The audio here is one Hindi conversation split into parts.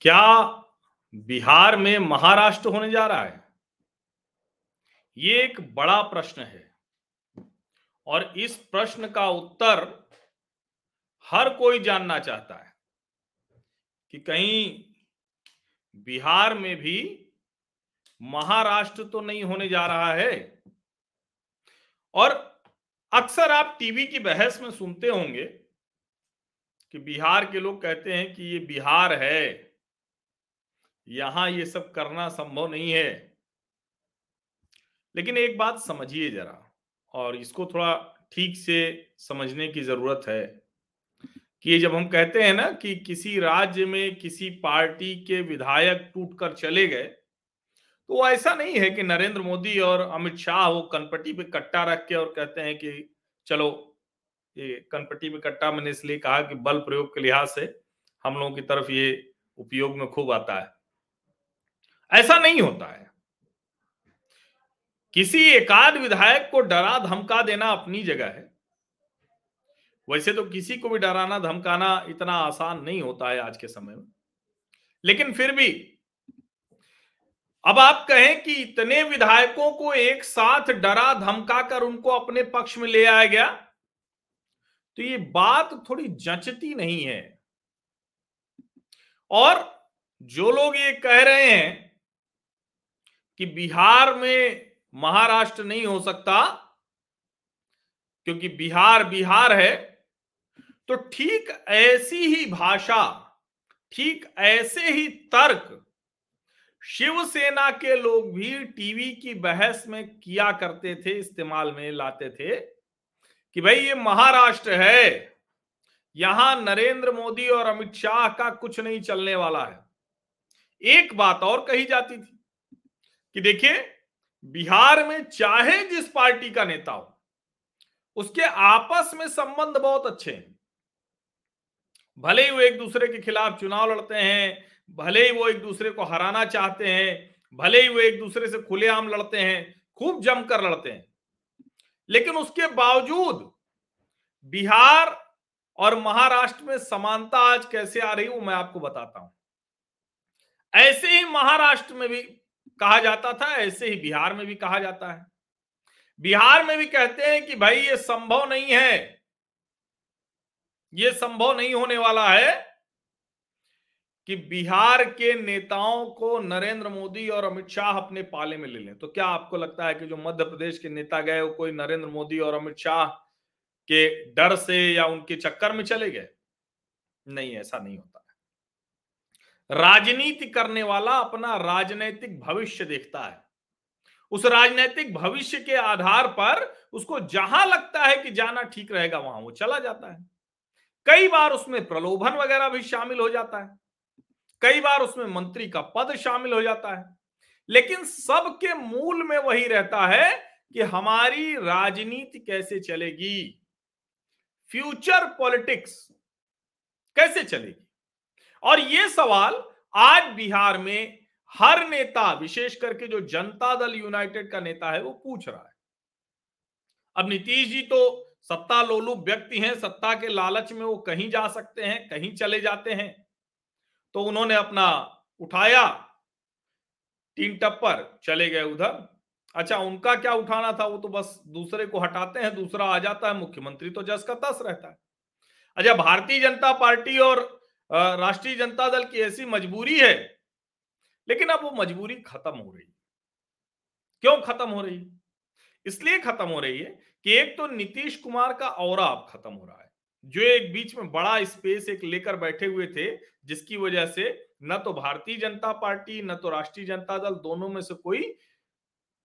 क्या बिहार में महाराष्ट्र होने जा रहा है? ये एक बड़ा प्रश्न है। और इस प्रश्न का उत्तर हर कोई जानना चाहता है कि कहीं बिहार में भी महाराष्ट्र तो नहीं होने जा रहा है। और अक्सर आप टीवी की बहस में सुनते होंगे कि बिहार के लोग कहते हैं कि ये बिहार है। यहाँ ये सब करना संभव नहीं है। लेकिन एक बात समझिए जरा, और इसको थोड़ा ठीक से समझने की ज़रूरत है कि जब हम कहते हैं ना कि किसी राज्य में किसी पार्टी के विधायक टूटकर चले गए तो ऐसा नहीं है कि नरेंद्र मोदी और अमित शाह वो कनपट्टी पे कट्टा रख के और कहते हैं कि चलो, ये कनपट्टी पे कट्टा मैंने इसलिए कहा कि बल प्रयोग के लिहाज से हम लोगों की तरफ़ ये उपयोग में खूब आता है। ऐसा नहीं होता है। किसी एकाध विधायक को डरा धमका देना अपनी जगह है। वैसे तो किसी को भी डराना, धमकाना इतना आसान नहीं होता है आज के समय में। लेकिन फिर भी, अब आप कहें कि इतने विधायकों को एक साथ डरा, धमका कर उनको अपने पक्ष में ले आया गया तो ये बात थोड़ी जचती नहीं है। और जो लोग ये कह रहे हैं कि बिहार में महाराष्ट्र नहीं हो सकता, क्योंकि बिहार बिहार है तो ठीक ऐसी ही भाषा, ठीक ऐसे ही तर्क शिवसेना के लोग भी टीवी की बहस में किया करते थे, इस्तेमाल में लाते थे, कि भाई ये महाराष्ट्र है, यहाँ नरेंद्र मोदी और अमित शाह का कुछ नहीं चलने वाला है। एक बात और कही जाती थी कि देखिए, बिहार में चाहे जिस पार्टी का नेता हो, उसके आपस में संबंध बहुत अच्छे हैं। भले ही वो एक दूसरे के खिलाफ चुनाव लड़ते हैं, भले ही वो एक दूसरे को हराना चाहते हैं, भले ही वो एक दूसरे से खुलेआम लड़ते हैं, खूब जमकर लड़ते हैं। लेकिन उसके बावजूद, बिहार और महाराष्ट्र में समानता आज कैसे आ रही वो मैं आपको बताता हूँ। ऐसे ही महाराष्ट्र में भी कहा जाता था, ऐसे ही बिहार में भी कहा जाता है। बिहार में भी कहते हैं कि भाई ये संभव नहीं है। ये संभव नहीं होने वाला है कि बिहार के नेताओं को नरेंद्र मोदी और अमित शाह अपने पाले में ले लें। तो क्या आपको लगता है कि जो मध्य प्रदेश के नेता गए, वो कोई नरेंद्र मोदी और अमित शाह के डर से या उनके चक्कर में चले गए? नहीं, ऐसा नहीं होता। राजनीति करने वाला अपना राजनैतिक भविष्य देखता है। उस राजनैतिक भविष्य के आधार पर उसको जहाँ लगता है कि जाना ठीक रहेगा, वहाँ वो चला जाता है। कई बार उसमें प्रलोभन वगैरह भी शामिल हो जाता है। कई बार उसमें मंत्री का पद शामिल हो जाता है। लेकिन सबके मूल में वही रहता है कि हमारी राजनीति कैसे चलेगी? फ्यूचर पॉलिटिक्स कैसे चलेगी? और ये सवाल आज बिहार में हर नेता, विशेष करके जो जनता दल यूनाइटेड का नेता है, वो पूछ रहा है। अब नीतीश जी तो सत्ता लोलू व्यक्ति हैं, सत्ता के लालच में वो कहीं जा सकते हैं, कहीं चले जाते हैं। तो उन्होंने अपना उठाया तीन टप्पर चले गए उधर। अच्छा उनका क्या उठाना था? वो तो बस दूसरे को हटाते हैं, दूसरा आ जाता है, मुख्यमंत्री तो जस का तस रहता है। अच्छा भारतीय जनता पार्टी और राष्ट्रीय जनता दल की ऐसी मजबूरी है। लेकिन अब वो मजबूरी खत्म हो रही है। क्यों खत्म हो रही है? इसलिए खत्म हो रही है कि एक तो नीतीश कुमार का और अब खत्म हो रहा है। जो एक बीच में बड़ा स्पेस एक लेकर बैठे हुए थे, जिसकी वजह से न तो भारतीय जनता पार्टी, न तो राष्ट्रीय जनता दल दोनों में से कोई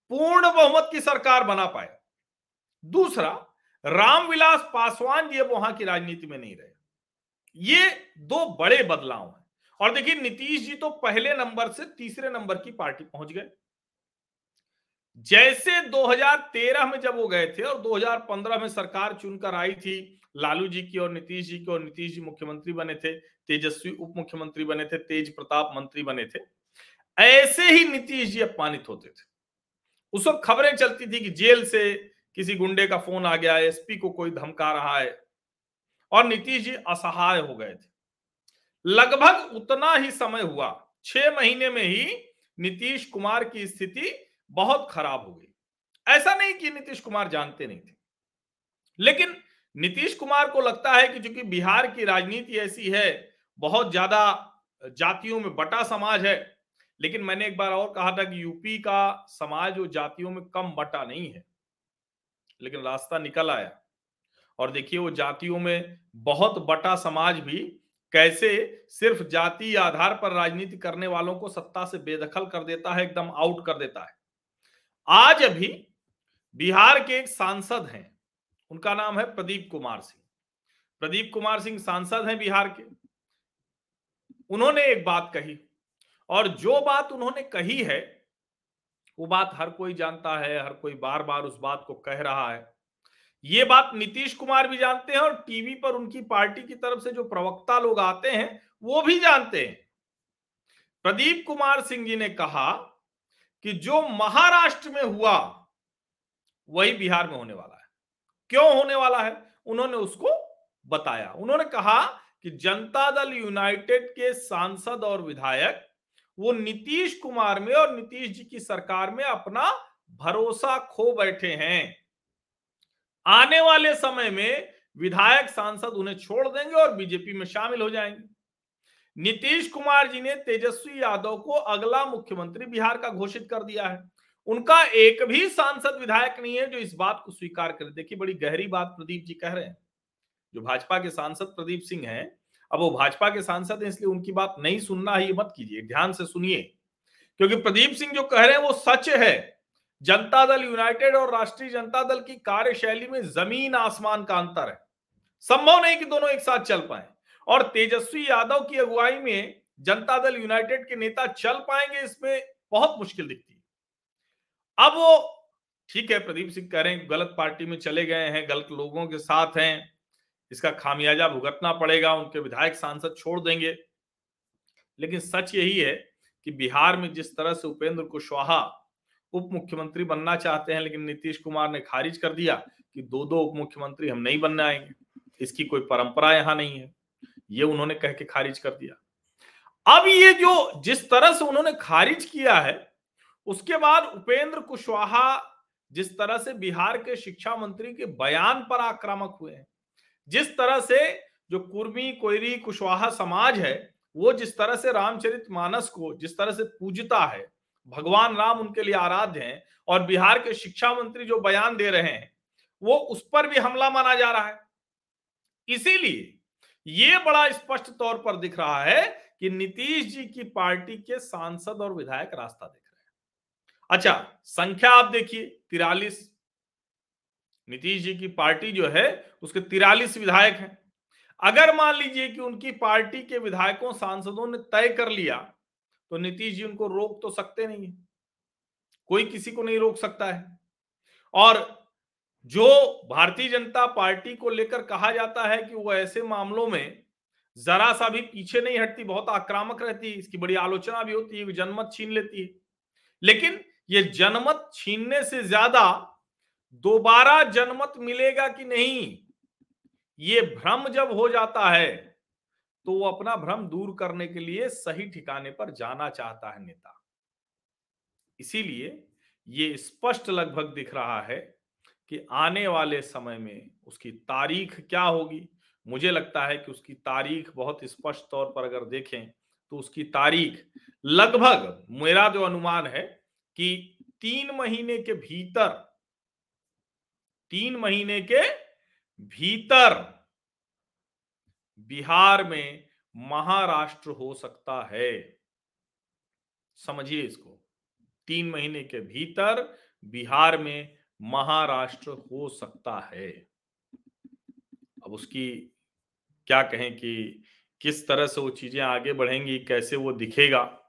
पूर्ण बहुमत की सरकार बना पाया। दूसरा, रामविलास पासवान जी अब वहाँ की राजनीति में नहीं रहे। ये दो बड़े बदलाव हैं। और देखिए, नीतीश जी तो पहले नंबर से तीसरे नंबर की पार्टी पहुँच गए। जैसे 2013 में जब वो गए थे और 2015 में सरकार चुनकर आई थी, लालू जी की और नीतीश जी की और नीतीश जी मुख्यमंत्री बने थे, तेजस्वी उप मुख्यमंत्री बने थे, तेज प्रताप मंत्री बने थे, ऐसे ही नीतीश जी अपमानित होते थे। उस वक्त खबरें चलती थी कि जेल से किसी गुंडे का फ़ोन आ गया, एसपी को कोई धमका रहा है और नीतीश जी असहाय हो गए थे। लगभग उतना ही समय हुआ, छह महीने में ही नीतीश कुमार की स्थिति बहुत खराब हो गई। ऐसा नहीं कि नीतीश कुमार जानते नहीं थे। लेकिन नीतीश कुमार को लगता है कि चूँकि बिहार की राजनीति ऐसी है, बहुत ज़्यादा जातियों में बटा समाज है, लेकिन मैंने एक बार और कहा था कि यूपी का समाज वो जातियों में कम बटा नहीं है। लेकिन रास्ता निकल आया। और देखिए वो जातियों में बहुत बटा समाज भी कैसे सिर्फ़ जाति आधार पर राजनीति करने वालों को सत्ता से बेदखल कर देता है, एकदम आउट कर देता है। आज अभी बिहार के एक सांसद हैं, उनका नाम है प्रदीप कुमार सिंह। प्रदीप कुमार सिंह सांसद हैं बिहार के। उन्होंने एक बात कही, और जो बात उन्होंने कही है, वो बात हर कोई जानता है, हर कोई बार बार उस बात को कह रहा है। ये बात नीतीश कुमार भी जानते हैं और टीवी पर उनकी पार्टी की तरफ़ से जो प्रवक्ता लोग आते हैं, वो भी जानते हैं। प्रदीप कुमार सिंह जी ने कहा कि जो महाराष्ट्र में हुआ, वही बिहार में होने वाला है। क्यों होने वाला है? उन्होंने उसको बताया। उन्होंने कहा कि जनता दल यूनाइटेड के सांसद और विधायक, वो नीतीश कुमार में और नीतीश जी की सरकार में अपना भरोसा खो बैठे हैं। आने वाले समय में विधायक सांसद उन्हें छोड़ देंगे और बीजेपी में शामिल हो जाएँगे। नीतीश कुमार जी ने तेजस्वी यादव को अगला मुख्यमंत्री बिहार का घोषित कर दिया है। उनका एक भी सांसद विधायक नहीं है जो इस बात को स्वीकार करे। देखिए, बड़ी गहरी बात प्रदीप जी कह रहे हैं। जो भाजपा के सांसद प्रदीप सिंह हैं, अब वो भाजपा के सांसद हैं, इसलिए उनकी बात नहीं सुनना है ये मत कीजिए, ध्यान से सुनिए। क्योंकि प्रदीप सिंह जो कह रहे हैं वो सच है। जनता दल यूनाइटेड और राष्ट्रीय जनता दल की कार्यशैली में ज़मीन आसमान का अंतर है। संभव नहीं कि दोनों एक साथ चल पाए। और तेजस्वी यादव की अगुवाई में जनता दल यूनाइटेड के नेता चल पाएँगे, इसमें बहुत मुश्किल दिखती है। अब वो, ठीक है, प्रदीप सिंह कह रहे हैं, गलत पार्टी में चले गए हैं, गलत लोगों के साथ हैं। इसका खामियाजा भुगतना पड़ेगा, उनके विधायक सांसद छोड़ देंगे। लेकिन सच यही है कि बिहार में जिस तरह से उपेंद्र कुशवाहा उप मुख्यमंत्री बनना चाहते हैं, लेकिन नीतीश कुमार ने खारिज कर दिया कि दो दो उप मुख्यमंत्री हम नहीं बनने आएँगे। इसकी कोई परंपरा यहाँ नहीं है। ये उन्होंने कह के खारिज कर दिया। अब ये जो जिस तरह से उन्होंने खारिज किया है, उसके बाद उपेंद्र कुशवाहा जिस तरह से बिहार के शिक्षा मंत्री के बयान पर आक्रामक हुए हैं, जिस तरह से जो कुर्मी, कोयरी, कुशवाहा समाज है, वो जिस तरह से रामचरित मानस को, जिस तरह से पूजता है भगवान राम उनके लिए आराध्य हैं और बिहार के शिक्षा मंत्री जो बयान दे रहे हैं, वो उस पर भी हमला माना जा रहा है। इसीलिए ये बड़ा स्पष्ट तौर पर दिख रहा है कि नीतीश जी की पार्टी के सांसद और विधायक रास्ता देख रहे हैं। अच्छा संख्या आप देखिए, तिरालीस। नीतीश जी की पार्टी जो है, उसके तिरालीस विधायक हैं। अगर मान लीजिए कि उनकी पार्टी के विधायकों, सांसदों ने तय कर लिया तो नीतीश जी उनको रोक तो सकते नहीं है। कोई किसी को नहीं रोक सकता है। और जो भारतीय जनता पार्टी को लेकर कहा जाता है कि वो ऐसे मामलों में जरा सा भी पीछे नहीं हटती, बहुत आक्रामक रहती है, इसकी बड़ी आलोचना भी होती है जनमत छीन लेती है। लेकिन ये जनमत छीनने से ज़्यादा दोबारा जनमत मिलेगा कि नहीं? ये भ्रम जब हो जाता है तो वो अपना भ्रम दूर करने के लिए सही ठिकाने पर जाना चाहता है नेता। इसीलिए ये स्पष्ट लगभग दिख रहा है कि आने वाले समय में उसकी तारीख क्या होगी। मुझे लगता है कि उसकी तारीख बहुत स्पष्ट तौर पर अगर देखें तो उसकी तारीख लगभग, मेरा जो अनुमान है कि तीन महीने के भीतर, तीन महीने के भीतर बिहार में महाराष्ट्र हो सकता है। समझिए इसको। तीन महीने के भीतर बिहार में महाराष्ट्र हो सकता है। अब उसकी क्या कहें कि किस तरह से वो चीज़ें आगे बढ़ेंगी, कैसे वो दिखेगा,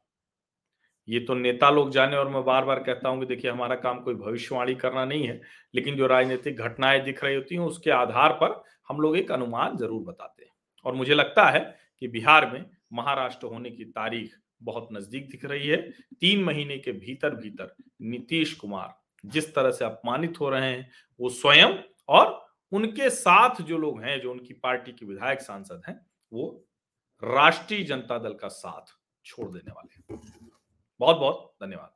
ये तो नेता लोग जाने और मैं बार बार कहता हूँ कि देखिए हमारा काम कोई भविष्यवाणी करना नहीं है, लेकिन जो राजनीतिक घटनाएँ दिख रही होती हैं, उसके आधार पर हम लोग एक अनुमान ज़रूर बताते हैं। और मुझे लगता है कि बिहार में महाराष्ट्र होने की तारीख बहुत नज़दीक दिख रही है। तीन महीने के भीतर भीतर नीतीश कुमार जिस तरह से अपमानित हो रहे हैं, वो स्वयं और उनके साथ जो लोग हैं, जो उनकी पार्टी के विधायक सांसद हैं, वो राष्ट्रीय जनता दल का साथ छोड़ देने वाले हैं। बहुत बहुत धन्यवाद।